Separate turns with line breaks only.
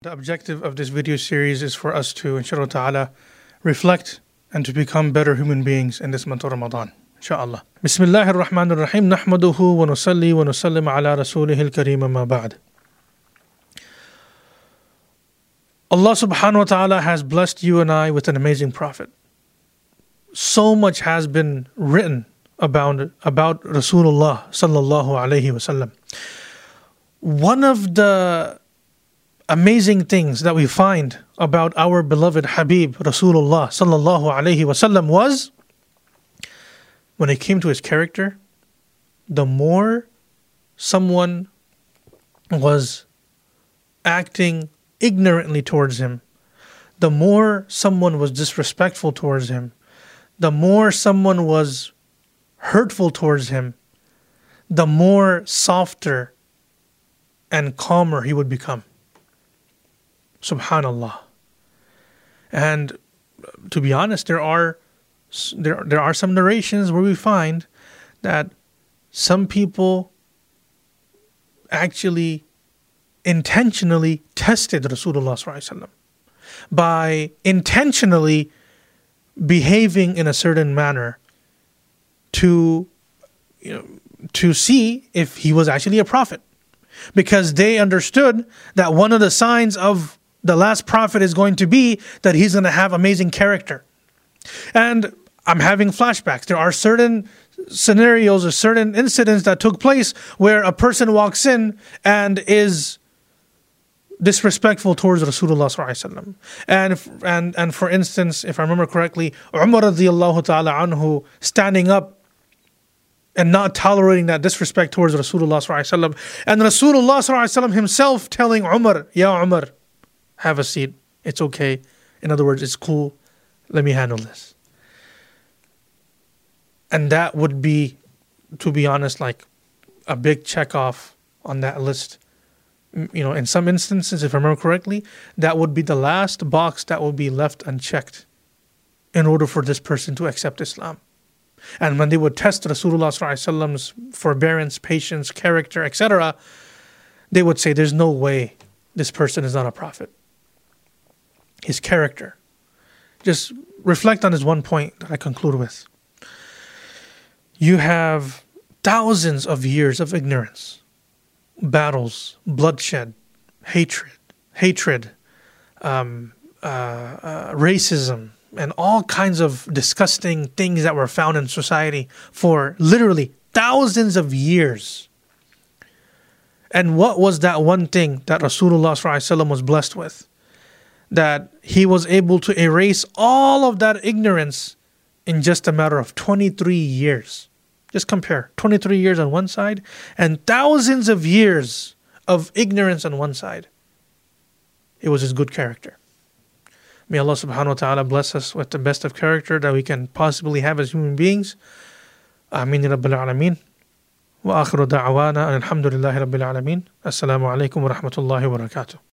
The objective of this video series is for us to, inshallah ta'ala, reflect and to become better human beings in this month of Ramadan. Inshallah. Bismillah ar-Rahman ar-Rahim. Nahmaduhu wa nusalli wa nusallim ala rasulih al-kareem ba'd. Allah subhanahu wa ta'ala has blessed you and I with an amazing prophet. So much has been written about, about Rasulullah sallallahu alayhi wasallam. One of the amazing things that we find about our beloved Habib Rasulullah sallallahu alaihi wasallam was when it came to his character, the more someone was acting ignorantly towards him, the more someone was disrespectful towards him, the more someone was hurtful towards him, the more softer and calmer he would become. Subhanallah. And to be honest, there are there there are some narrations where we find that some people actually intentionally tested Rasulullah by intentionally behaving in a certain manner to you know to see if he was actually a prophet because they understood that one of the signs of the last prophet is going to be that he's going to have amazing character. And I'm having flashbacks. There are certain scenarios or certain incidents that took place where a person walks in and is disrespectful towards Rasulullah and and and for instance, if I remember correctly, Umar ta'ala anhu standing up and not tolerating that disrespect towards Rasulullah and Rasulullah himself telling Umar, Ya Umar, have a seat. It's okay. In other words, it's cool. Let me handle this. And that would be, to be honest, like a big check off on that list. You know, in some instances, if I remember correctly, that would be the last box that would be left unchecked in order for this person to accept Islam. And when they would test Rasulullah's forbearance, patience, character, etc., they would say, There's no way this person is not a prophet his character. Just reflect on this one point that I conclude with. You have thousands of years of ignorance, battles, bloodshed, hatred, hatred, um, uh, uh, racism, and all kinds of disgusting things that were found in society for literally thousands of years. And what was that one thing that Rasulullah was blessed with? that he was able to erase all of that ignorance in just a matter of 23 years. Just compare 23 years on one side and thousands of years of ignorance on one side. It was his good character. May Allah subhanahu wa ta'ala bless us with the best of character that we can possibly have as human beings. Amin Rabbil Alameen. وآخر دعوانا أن الحمد لله رب العالمين السلام عليكم ورحمة الله وبركاته